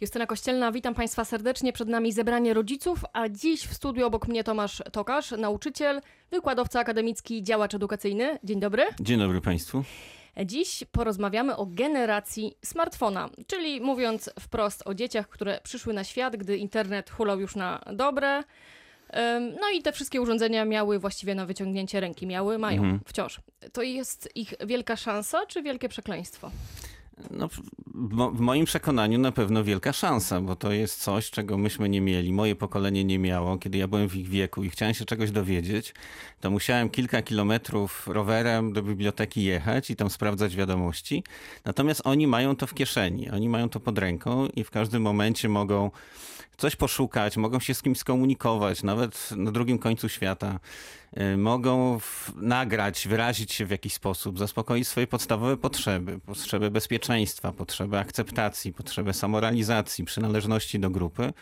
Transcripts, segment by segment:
Justyna Kościelna, witam Państwa serdecznie. Przed nami zebranie rodziców, a dziś w studiu obok mnie Tomasz Tokarz, nauczyciel, wykładowca akademicki, działacz edukacyjny. Dzień dobry. Dzień dobry Państwu. Dziś porozmawiamy o generacji smartfona, czyli mówiąc wprost o dzieciach, które przyszły na świat, gdy internet hulał już na dobre. No i te wszystkie urządzenia miały właściwie na wyciągnięcie ręki, miały, mają Mhm. wciąż. To jest ich wielka szansa, czy wielkie przekleństwo? No, w, mo- w moim przekonaniu na pewno wielka szansa, bo to jest coś, czego myśmy nie mieli, moje pokolenie nie miało. Kiedy ja byłem w ich wieku i chciałem się czegoś dowiedzieć, to musiałem kilka kilometrów rowerem do biblioteki jechać i tam sprawdzać wiadomości. Natomiast oni mają to w kieszeni, oni mają to pod ręką i w każdym momencie mogą coś poszukać, mogą się z kimś skomunikować, nawet na drugim końcu świata. Y, Mogą nagrać, wyrazić się w jakiś sposób, zaspokoić swoje podstawowe potrzeby, potrzeby bezpieczeństwa, potrzeby akceptacji, potrzeby samorealizacji, przynależności do grupy.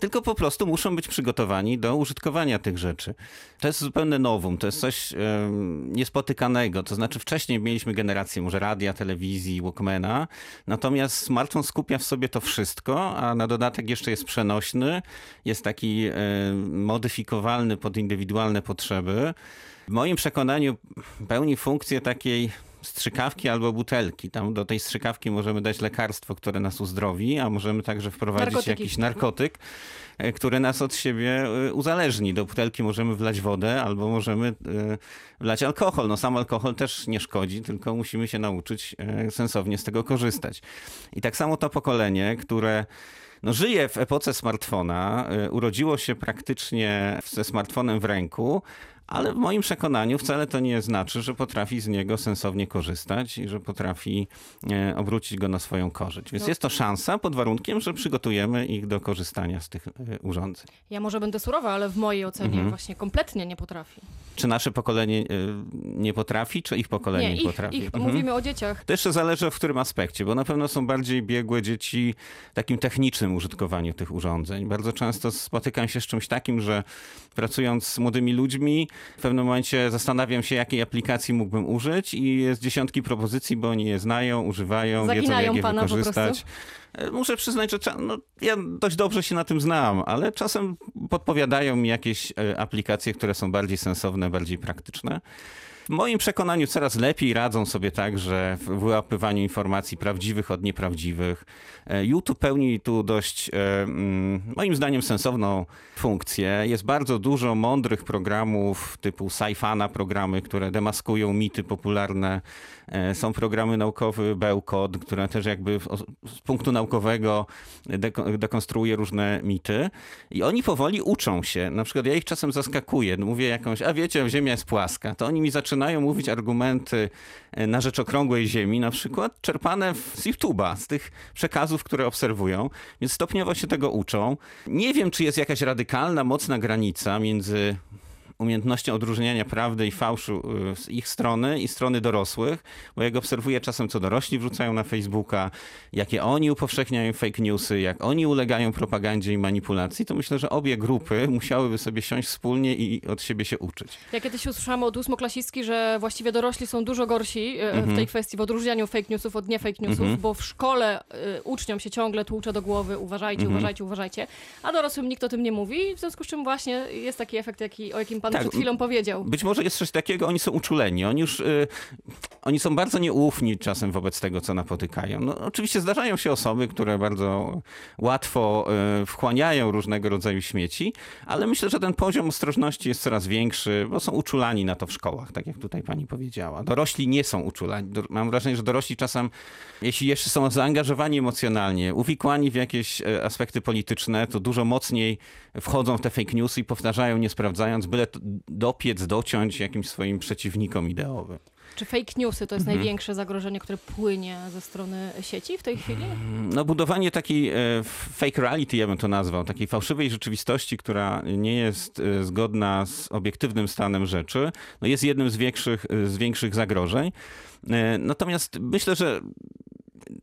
Tylko po prostu muszą być przygotowani do użytkowania tych rzeczy. To jest zupełne nowum, to jest coś em, niespotykanego. To znaczy, wcześniej mieliśmy generację może radia, telewizji, Walkmana, natomiast smartfon skupia w sobie to wszystko, a na dodatek jeszcze jest przenośny, jest taki modyfikowalny pod indywidualne potrzeby. W moim przekonaniu pełni funkcję takiej strzykawki albo butelki. Tam do tej strzykawki możemy dać lekarstwo, które nas uzdrowi, a możemy także wprowadzić Narkotyki. jakiś narkotyk, e, który nas od siebie e, uzależni. Do butelki możemy wlać wodę albo możemy e, wlać alkohol. No sam alkohol też nie szkodzi, tylko musimy się nauczyć sensownie z tego korzystać. I tak samo to pokolenie, które no, żyje w epoce smartfona, urodziło się praktycznie ze smartfonem w ręku, ale w moim przekonaniu wcale to nie znaczy, że potrafi z niego sensownie korzystać i że potrafi e, obrócić go na swoją korzyść. Więc No. jest to szansa pod warunkiem, że przygotujemy ich do korzystania z tych e, urządzeń. Ja może będę surowa, ale w mojej ocenie Mhm. właśnie kompletnie nie potrafi. Czy nasze pokolenie e, nie potrafi, czy ich pokolenie Nie, nie, ich, potrafi? ich, Mhm. mówimy o dzieciach. To jeszcze zależy w którym aspekcie, bo na pewno są bardziej biegłe dzieci w takim technicznym użytkowaniu tych urządzeń. Bardzo często spotykam się z czymś takim, że pracując z młodymi ludźmi, w pewnym momencie zastanawiam się, jakiej aplikacji mógłbym użyć i jest dziesiątki propozycji, bo oni je znają, używają, wiedzą Zaginają jak je pana wykorzystać. E, Muszę przyznać, że no, ja dość dobrze się na tym znam, ale czasem podpowiadają mi jakieś e, aplikacje, które są bardziej sensowne, bardziej praktyczne. W moim przekonaniu coraz lepiej radzą sobie także w wyłapywaniu informacji prawdziwych od nieprawdziwych. E, YouTube pełni tu dość, e, mm, moim zdaniem, sensowną funkcję. Jest bardzo dużo mądrych programów typu Saifana, programy, które demaskują mity popularne. E, Są programy naukowe Bełkot, które też jakby z punktu naukowego deko- dekonstruuje różne mity. I oni powoli uczą się. Na przykład ja ich czasem zaskakuję. Mówię jakąś, a wiecie, Ziemia jest płaska. To oni mi zaczynają mówić argumenty e, na rzecz okrągłej Ziemi, na przykład czerpane z YouTube'a, z tych przekazów, które obserwują. Więc stopniowo się tego uczą. Nie wiem, czy jest jakaś radykalna, mocna granica między umiejętnością odróżniania prawdy i fałszu y, z ich strony i strony dorosłych, bo jak obserwuję czasem, co dorośli wrzucają na Facebooka, jakie oni upowszechniają fake newsy, jak oni ulegają propagandzie i manipulacji, to myślę, że obie grupy musiałyby sobie siąść wspólnie i od siebie się uczyć. Ja kiedyś usłyszałam od ósmoklasistki, że właściwie dorośli są dużo gorsi e, w tej kwestii, w odróżnianiu fake newsów od nie fake newsów, Mhm. bo w szkole e, uczniom się ciągle tłucze do głowy, uważajcie, Mhm. uważajcie, uważajcie, a dorosłym nikt o tym nie mówi, w związku z czym właśnie jest taki efekt, jaki, o jakim pan Tak, przed chwilą powiedział. Być może jest coś takiego, oni są uczuleni, oni już, y, oni są bardzo nieufni czasem wobec tego, co napotykają. No, oczywiście zdarzają się osoby, które bardzo łatwo y, wchłaniają różnego rodzaju śmieci, ale myślę, że ten poziom ostrożności jest coraz większy, bo są uczulani na to w szkołach, tak jak tutaj pani powiedziała. Dorośli nie są uczulani. Mam wrażenie, że dorośli czasem, jeśli jeszcze są zaangażowani emocjonalnie, uwikłani w jakieś e, aspekty polityczne, to dużo mocniej wchodzą w te fake newsy i powtarzają, nie sprawdzając, byle dopiec, dociąć jakimś swoim przeciwnikom ideowym. Czy fake newsy to jest Mhm. największe zagrożenie, które płynie ze strony sieci w tej chwili? No budowanie takiej e, fake reality, ja bym to nazwał, takiej fałszywej rzeczywistości, która nie jest e, zgodna z obiektywnym stanem rzeczy, no jest jednym z większych, e, z większych zagrożeń. Natomiast myślę, że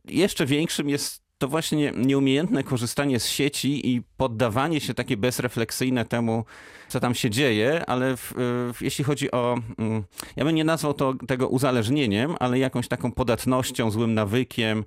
jeszcze większym jest to właśnie nieumiejętne korzystanie z sieci i poddawanie się takie bezrefleksyjne temu, co tam się dzieje, ale w, w, jeśli chodzi o, mm, ja bym nie nazwał to, tego uzależnieniem, ale jakąś taką podatnością, złym nawykiem,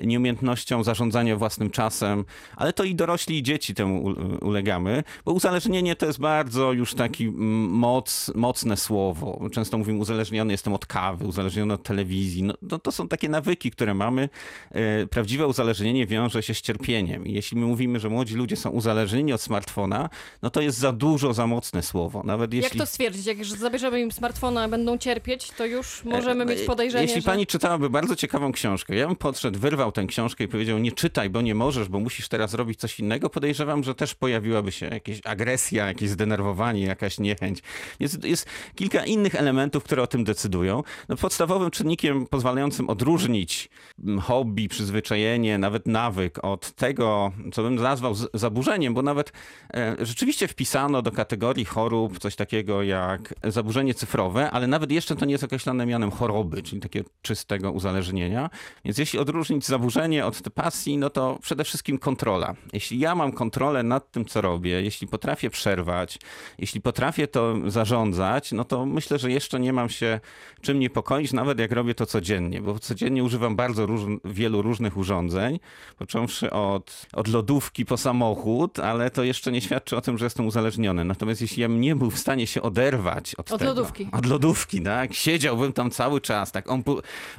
nieumiejętnością zarządzania własnym czasem, ale to i dorośli i dzieci temu ulegamy, bo uzależnienie to jest bardzo już taki mm, moc, mocne słowo. Często mówimy uzależniony jestem od kawy, uzależniony od telewizji. No, no to są takie nawyki, które mamy. E, prawdziwe uzależnienie wiąże się z cierpieniem. I jeśli my mówimy, że młodzi ludzie są uzależnieni od smartfona, no to jest za dużo, za mocne słowo. Nawet jeśli... Jak to stwierdzić? Jak zabierzemy im smartfona, będą cierpieć, to już możemy e, mieć podejrzenie, Jeśli że... pani czytałaby bardzo ciekawą książkę, ja bym podszedł, wyrwał tę książkę i powiedział, nie czytaj, bo nie możesz, bo musisz teraz robić coś innego, podejrzewam, że też pojawiłaby się jakaś agresja, jakieś zdenerwowanie, jakaś niechęć. Jest, jest kilka innych elementów, które o tym decydują. No, podstawowym czynnikiem pozwalającym odróżnić mm, hobby, przyzwyczajenie, nawet nawyk od tego, co bym nazwał zaburzeniem, bo nawet e, rzeczywiście wpisano do kategorii chorób coś takiego jak zaburzenie cyfrowe, ale nawet jeszcze to nie jest określone mianem choroby, czyli takiego czystego uzależnienia. Więc jeśli odróżnić zaburzenie od pasji, no to przede wszystkim kontrola. Jeśli ja mam kontrolę nad tym, co robię, jeśli potrafię przerwać, jeśli potrafię to zarządzać, no to myślę, że jeszcze nie mam się czym niepokoić, nawet jak robię to codziennie, bo codziennie używam bardzo róż wielu różnych urządzeń, począwszy od, od lodówki po samochód, ale to jeszcze nie świadczy o tym, że jestem uzależniony. Natomiast jeśli ja nie był w stanie się oderwać od, od tego, lodówki. Od lodówki, tak? Siedziałbym tam cały czas, tak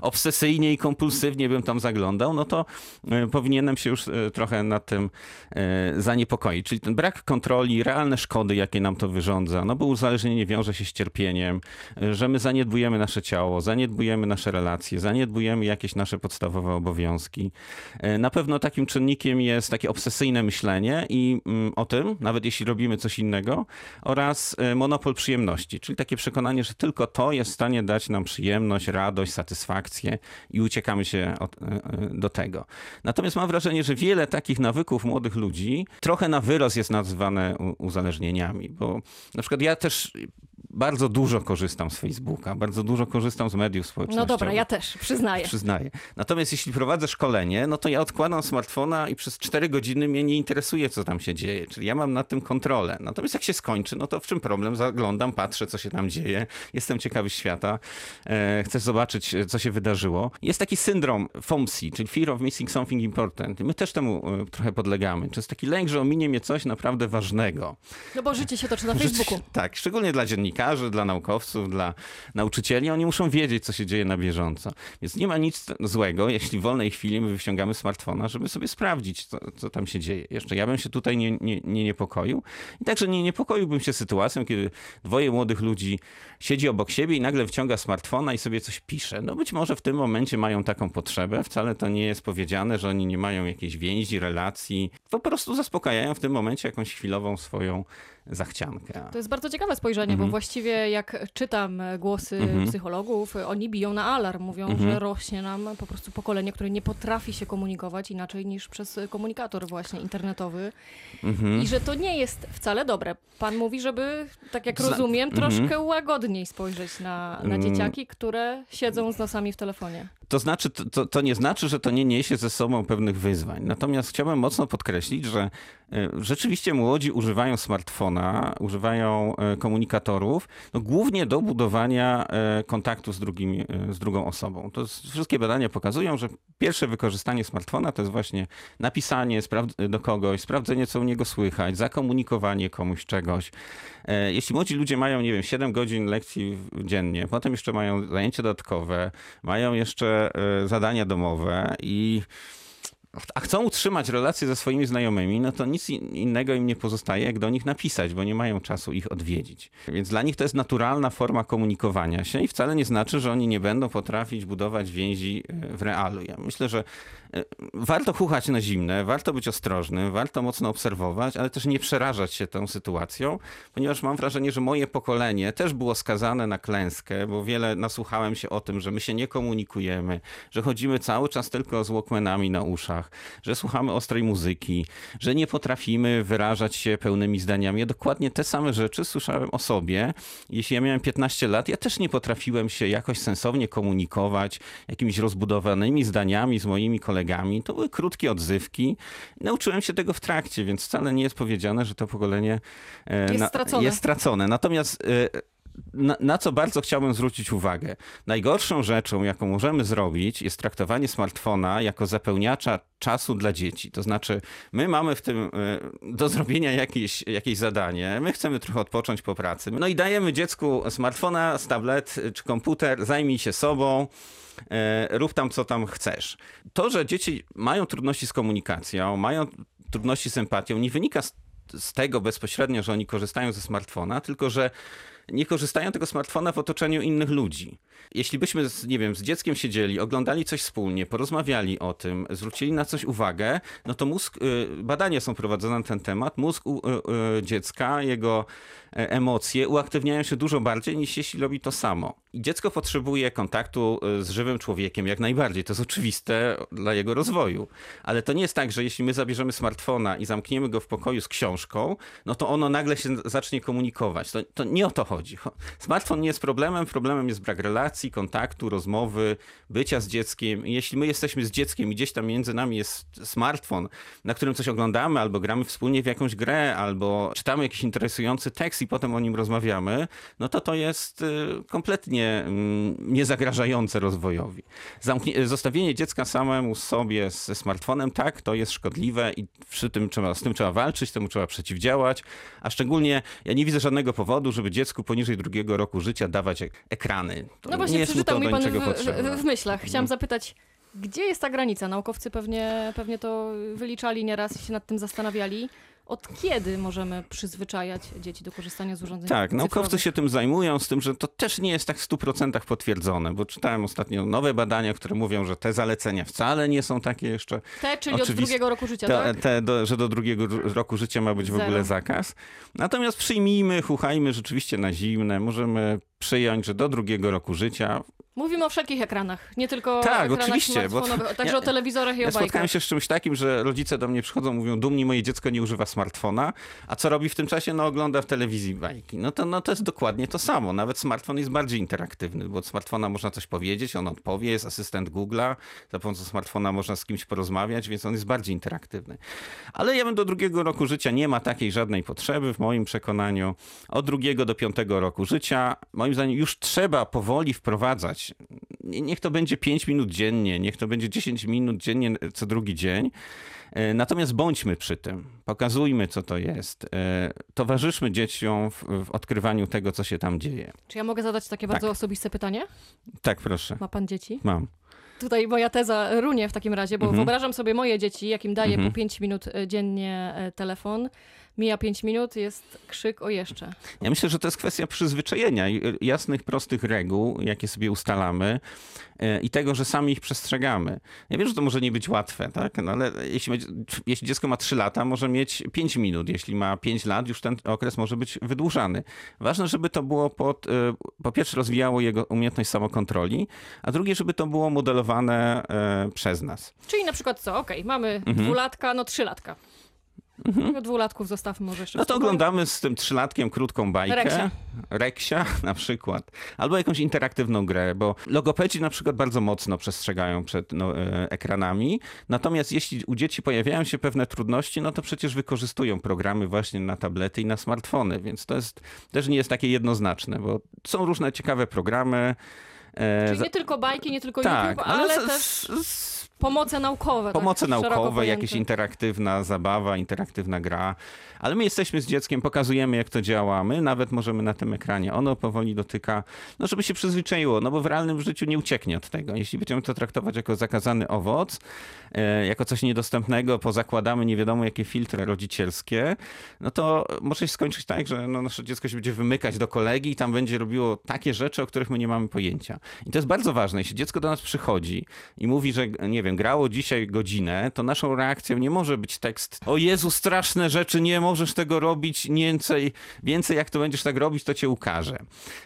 obsesyjnie i kompulsywnie bym tam zaglądał, no to y, powinienem się już y, trochę nad tym y, zaniepokoić. Czyli ten brak kontroli, realne szkody, jakie nam to wyrządza, no bo uzależnienie wiąże się z cierpieniem, że my zaniedbujemy nasze ciało, zaniedbujemy nasze relacje, zaniedbujemy jakieś nasze podstawowe obowiązki. Na pewno takim czynnikiem jest takie obsesyjne myślenie i mm, o tym, nawet jeśli robimy coś innego, oraz monopol przyjemności, czyli takie przekonanie, że tylko to jest w stanie dać nam przyjemność, radość, satysfakcję i uciekamy się od, do tego. Natomiast mam wrażenie, że wiele takich nawyków młodych ludzi trochę na wyrost jest nazywane uzależnieniami, bo na przykład ja też bardzo dużo korzystam z Facebooka, bardzo dużo korzystam z mediów społecznościowych. No dobra, ja też, przyznaję. Przyznaję. Natomiast jeśli prowadzę szkolenie, no to ja odkładam smartfona i przez 4 godziny mnie nie interesuje, co tam się dzieje. Czyli ja mam nad tym kontrolę. Natomiast jak się skończy, no to w czym problem? Zaglądam, patrzę, co się tam dzieje. Jestem ciekawy świata. E, chcę zobaczyć, co się wydarzyło. Jest taki syndrom FOMC, czyli Fear of Missing Something Important. My też temu e, trochę podlegamy. To jest taki lęk, że ominie mnie coś naprawdę ważnego. No bo życie się toczy na Facebooku. tak, szczególnie dla dziennikarzy dziennikarzy, dla naukowców, dla nauczycieli. Oni muszą wiedzieć, co się dzieje na bieżąco. Więc nie ma nic złego, jeśli w wolnej chwili my wyciągamy smartfona, żeby sobie sprawdzić, co, co tam się dzieje. Jeszcze ja bym się tutaj nie, nie, nie niepokoił. I także nie niepokoiłbym się sytuacją, kiedy dwoje młodych ludzi siedzi obok siebie i nagle wciąga smartfona i sobie coś pisze. No być może w tym momencie mają taką potrzebę. Wcale to nie jest powiedziane, że oni nie mają jakiejś więzi, relacji. Po prostu zaspokajają w tym momencie jakąś chwilową swoją zachciankę. To jest bardzo ciekawe spojrzenie, mhm. bo właściwie jak czytam głosy mhm. psychologów, oni biją na alarm, mówią, mhm. że rośnie nam po prostu pokolenie, które nie potrafi się komunikować inaczej niż przez komunikator właśnie internetowy mhm. i że to nie jest wcale dobre. Pan mówi, żeby, tak jak rozumiem, mhm. troszkę łagodniej spojrzeć na, na mm. dzieciaki, które siedzą z nosami w telefonie. To znaczy, to, to nie znaczy, że to nie niesie ze sobą pewnych wyzwań. Natomiast chciałbym mocno podkreślić, że rzeczywiście młodzi używają smartfona, używają e, komunikatorów, no głównie do budowania e, kontaktu z, drugim, z drugą osobą. To jest, wszystkie badania pokazują, że pierwsze wykorzystanie smartfona to jest właśnie napisanie do kogoś, sprawdzenie, co u niego słychać, zakomunikowanie komuś czegoś. Jeśli młodzi ludzie mają, nie wiem, 7 godzin lekcji dziennie, potem jeszcze mają zajęcia dodatkowe, mają jeszcze E, zadania domowe i a chcą utrzymać relacje ze swoimi znajomymi, no to nic innego im nie pozostaje, jak do nich napisać, bo nie mają czasu ich odwiedzić. Więc dla nich to jest naturalna forma komunikowania się i wcale nie znaczy, że oni nie będą potrafić budować więzi e, w realu. Ja myślę, że warto chuchać na zimne, warto być ostrożnym, warto mocno obserwować, ale też nie przerażać się tą sytuacją, ponieważ mam wrażenie, że moje pokolenie też było skazane na klęskę, bo wiele nasłuchałem się o tym, że my się nie komunikujemy, że chodzimy cały czas tylko z walkmanami na uszach, że słuchamy ostrej muzyki, że nie potrafimy wyrażać się pełnymi zdaniami. Ja dokładnie te same rzeczy słyszałem o sobie. Jeśli ja miałem 15 lat, ja też nie potrafiłem się jakoś sensownie komunikować jakimiś rozbudowanymi zdaniami z moimi kolegami kolegami. To były krótkie odzywki. Nauczyłem się tego w trakcie, więc wcale nie jest powiedziane, że to pokolenie e, Jest na- stracone. jest stracone. Natomiast e, na, na co bardzo chciałbym zwrócić uwagę. Najgorszą rzeczą, jaką możemy zrobić, jest traktowanie smartfona jako zapełniacza czasu dla dzieci. To znaczy, my mamy w tym e, do zrobienia jakieś, jakieś zadanie, my chcemy trochę odpocząć po pracy. No i dajemy dziecku smartfona, tablet czy komputer, zajmij się sobą. e, Rób tam, co tam chcesz. To, że dzieci mają trudności z komunikacją, mają trudności z empatią, nie wynika z, z tego bezpośrednio, że oni korzystają ze smartfona, tylko że nie korzystają tego smartfona w otoczeniu innych ludzi. Jeśli byśmy, z, nie wiem, z dzieckiem siedzieli, oglądali coś wspólnie, porozmawiali o tym, zwrócili na coś uwagę, no to mózg, y, badania są prowadzone na ten temat, mózg u, y, y, dziecka, jego e, emocje uaktywniają się dużo bardziej niż jeśli robi to samo. I dziecko potrzebuje kontaktu z żywym człowiekiem jak najbardziej. To jest oczywiste dla jego rozwoju. Ale to nie jest tak, że jeśli my zabierzemy smartfona i zamkniemy go w pokoju z książką, no to ono nagle się zacznie komunikować. To, to nie o to chodzi. Cho- Smartfon nie jest problemem, problemem jest brak relacji, kontaktu, rozmowy, bycia z dzieckiem. Jeśli my jesteśmy z dzieckiem i gdzieś tam między nami jest smartfon, na którym coś oglądamy, albo gramy wspólnie w jakąś grę, albo czytamy jakiś interesujący tekst i potem o nim rozmawiamy, no to to jest y, kompletnie mm, niezagrażające rozwojowi. Zamknie, zostawienie dziecka samemu sobie ze smartfonem, tak, to jest szkodliwe i przy tym trzeba, z tym trzeba walczyć, temu trzeba przeciwdziałać, a szczególnie ja nie widzę żadnego powodu, żeby dziecku poniżej drugiego roku życia dawać ek- ekrany. To No właśnie, nie przeczytał mi pan w, w, w myślach. Chciałam Mhm. zapytać, gdzie jest ta granica? Naukowcy pewnie, pewnie to wyliczali nieraz i się nad tym zastanawiali. Od kiedy możemy przyzwyczajać dzieci do korzystania z urządzeń Tak, naukowcy cyfrowych? się tym zajmują, z tym, że to też nie jest tak w 100% potwierdzone, bo czytałem ostatnio nowe badania, które mówią, że te zalecenia wcale nie są takie jeszcze, Te, czyli od oczywiste- drugiego roku życia, tak? te, do, że do drugiego roku życia ma być w Zero. ogóle zakaz. Natomiast przyjmijmy, chuchajmy rzeczywiście na zimne, możemy przyjąć, że do drugiego roku życia. Mówimy o wszelkich ekranach, nie tylko Tak, ekranach oczywiście, bo- także ja- o telewizorach i Ja o spotkałem bajkach. się z czymś takim, że rodzice do mnie przychodzą, mówią, dumni, moje dziecko nie używa smartfona, a co robi w tym czasie? No ogląda w telewizji bajki. No to, no to jest dokładnie to samo. Nawet smartfon jest bardziej interaktywny, bo od smartfona można coś powiedzieć, on odpowie, jest asystent Google'a, za pomocą smartfona można z kimś porozmawiać, więc on jest bardziej interaktywny. Ale ja bym do drugiego roku życia nie ma takiej żadnej potrzeby, w moim przekonaniu. Od drugiego do piątego roku życia, moim zdaniem, już trzeba powoli wprowadzać. Nie- Niech to będzie 5 minut dziennie, niech to będzie 10 minut dziennie co drugi dzień. E, Natomiast bądźmy przy tym, pokazujmy, co to jest. E, Towarzyszmy dzieciom w, w odkrywaniu tego, co się tam dzieje. Czy ja mogę zadać takie bardzo osobiste pytanie? Tak, proszę. Ma pan dzieci? Mam. Tutaj moja teza runie w takim razie, bo Mhm. wyobrażam sobie moje dzieci, jakim daję Mhm. po 5 minut e, dziennie telefon. Mija 5 minut, jest krzyk o jeszcze. Ja myślę, że to jest kwestia przyzwyczajenia, y, jasnych, prostych reguł, jakie sobie ustalamy e, i tego, że sami ich przestrzegamy. Ja wiem, że to może nie być łatwe, tak? No ale jeśli, jeśli dziecko ma 3 lata, może mieć 5 minut. Jeśli ma 5 lat, już ten okres może być wydłużany. Ważne, żeby to było pod, e, po pierwsze rozwijało jego umiejętność samokontroli, a drugie, żeby to było modelowane e, przez nas. Czyli na przykład co? Okej, mamy Mhm. dwulatka, no trzylatka. Mhm. Dwulatków zostawmy może jeszcze No to oglądamy z tym trzylatkiem krótką bajkę. Reksia. Reksia na przykład. Albo jakąś interaktywną grę, bo logopedzi na przykład bardzo mocno przestrzegają przed no, e, ekranami. Natomiast jeśli u dzieci pojawiają się pewne trudności, no to przecież wykorzystują programy właśnie na tablety i na smartfony, więc to jest, też nie jest takie jednoznaczne, bo są różne ciekawe programy. e, Czyli nie tylko bajki, nie tylko tak, YouTube, ale, ale z- też z- pomoce naukowe. Pomoce tak, naukowe, jakaś interaktywna zabawa, interaktywna gra. Ale my jesteśmy z dzieckiem, pokazujemy jak to działa. My nawet możemy na tym ekranie. Ono powoli dotyka, no żeby się przyzwyczaiło, no bo w realnym życiu nie ucieknie od tego. Jeśli będziemy to traktować jako zakazany owoc, e, jako coś niedostępnego, pozakładamy nie wiadomo jakie filtry rodzicielskie, no to może się skończyć tak, że no, nasze dziecko się będzie wymykać do kolegi i tam będzie robiło takie rzeczy, o których my nie mamy pojęcia. I to jest bardzo ważne. Jeśli dziecko do nas przychodzi i mówi, że nie wiem, grało dzisiaj godzinę, to naszą reakcją nie może być tekst o Jezu, straszne rzeczy, nie możesz tego robić więcej, więcej jak to będziesz tak robić, to cię ukażę.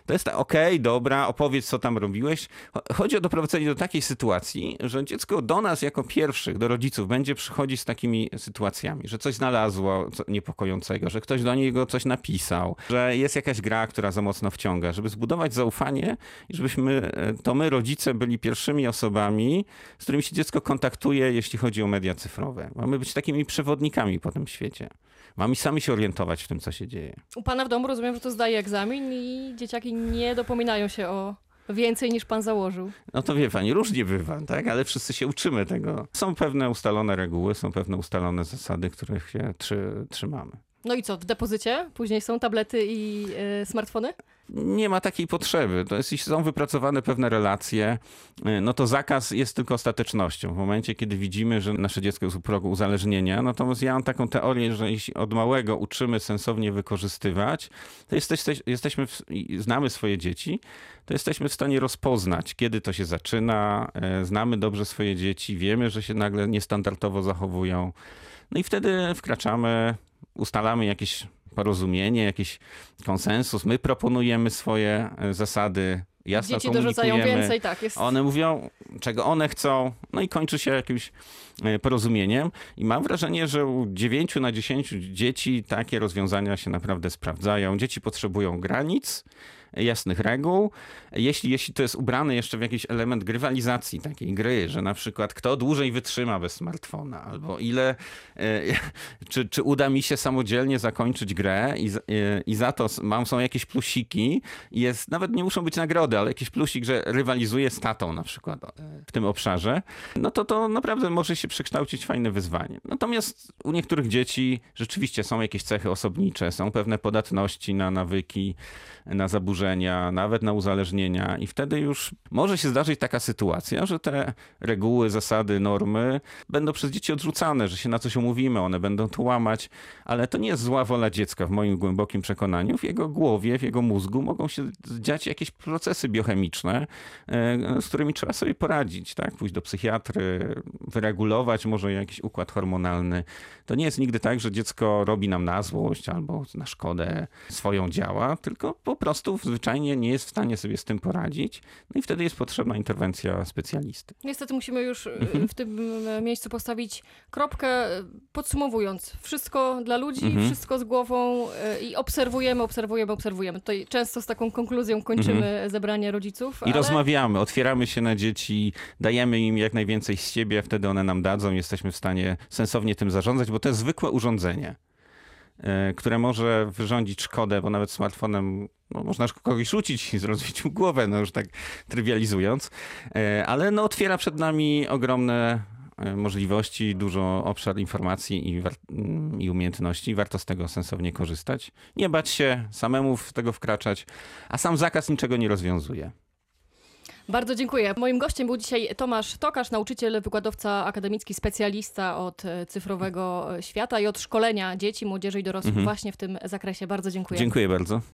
To jest tak, okej, dobra, opowiedz, co tam robiłeś. Cho- Chodzi o doprowadzenie do takiej sytuacji, że dziecko do nas jako pierwszych, do rodziców, będzie przychodzić z takimi sytuacjami, że coś znalazło niepokojącego, że ktoś do niego coś napisał, że jest jakaś gra, która za mocno wciąga, żeby zbudować zaufanie i żebyśmy, e, to my, rodzice, byli pierwszymi osobami, z którymi się dziecko dziecko kontaktuje, jeśli chodzi o media cyfrowe. Mamy być takimi przewodnikami po tym świecie. Mamy sami się orientować w tym, co się dzieje. U pana w domu rozumiem, że to zdaje egzamin i dzieciaki nie dopominają się o więcej niż pan założył. No to wie pani, różnie bywa, tak? Ale wszyscy się uczymy tego. Są pewne ustalone reguły, są pewne ustalone zasady, których się trzy, trzymamy. No i co, w depozycie? Później są tablety i y, smartfony? Nie ma takiej potrzeby. To jest, jeśli są wypracowane pewne relacje, y, no to zakaz jest tylko ostatecznością. W momencie, kiedy widzimy, że nasze dziecko jest u progu uzależnienia, natomiast ja mam taką teorię, że jeśli od małego uczymy sensownie wykorzystywać, to jesteś, jesteśmy, znamy swoje dzieci, to jesteśmy w stanie rozpoznać, kiedy to się zaczyna, y, znamy dobrze swoje dzieci, wiemy, że się nagle niestandardowo zachowują. No i wtedy wkraczamy, ustalamy jakieś porozumienie, jakiś konsensus. My proponujemy swoje e, zasady, jasno Dzieci dorzucają więcej, tak. Jest... One mówią, czego one chcą, no i kończy się jakimś e, porozumieniem. I mam wrażenie, że u 9 na 10 dzieci takie rozwiązania się naprawdę sprawdzają. Dzieci potrzebują granic, jasnych reguł. Jeśli, jeśli to jest ubrane jeszcze w jakiś element grywalizacji takiej gry, że na przykład kto dłużej wytrzyma bez smartfona, albo ile, e, czy, czy uda mi się samodzielnie zakończyć grę i, e, i za to mam, są jakieś plusiki, jest, nawet nie muszą być nagrody, ale jakiś plusik, że rywalizuje z tatą na przykład e, w tym obszarze, no to to naprawdę może się przekształcić fajne wyzwanie. Natomiast u niektórych dzieci rzeczywiście są jakieś cechy osobnicze, są pewne podatności na nawyki, na zaburzenia, nawet na uzależnienia, i wtedy już może się zdarzyć taka sytuacja, że te reguły, zasady, normy będą przez dzieci odrzucane, że się na coś umówimy, one będą to łamać, ale to nie jest zła wola dziecka w moim głębokim przekonaniu. W jego głowie, w jego mózgu mogą się dziać jakieś procesy biochemiczne, e, z którymi trzeba sobie poradzić, tak? Pójść do psychiatry, wyregulować może jakiś układ hormonalny. To nie jest nigdy tak, że dziecko robi nam na złość albo na szkodę swoją działa, tylko po prostu zwyczajnie nie jest w stanie sobie z tym poradzić. No i wtedy jest potrzebna interwencja specjalisty. Niestety musimy już e, mhm. w tym e, miejscu postawić kropkę, e, podsumowując. Wszystko dla ludzi, mhm. wszystko z głową i obserwujemy, obserwujemy, obserwujemy. Tutaj często z taką konkluzją kończymy mhm. zebranie rodziców. I ale... rozmawiamy, otwieramy się na dzieci, dajemy im jak najwięcej z siebie, wtedy one nam dadzą, jesteśmy w stanie sensownie tym zarządzać, bo to jest zwykłe urządzenie. E, które może wyrządzić szkodę, bo nawet smartfonem no, można kogoś rzucić i zrobić mu głowę, no już tak trywializując, e, ale no, otwiera przed nami ogromne e, możliwości, dużo obszar informacji i, mm, i umiejętności. Warto z tego sensownie korzystać. Nie bać się, samemu w tego wkraczać, a sam zakaz niczego nie rozwiązuje. Bardzo dziękuję. Moim gościem był dzisiaj Tomasz Tokarz, nauczyciel, wykładowca akademicki, specjalista od e, cyfrowego e, świata i od szkolenia dzieci, młodzieży i dorosłych mhm. właśnie w tym zakresie. Bardzo dziękuję. Dziękuję bardzo.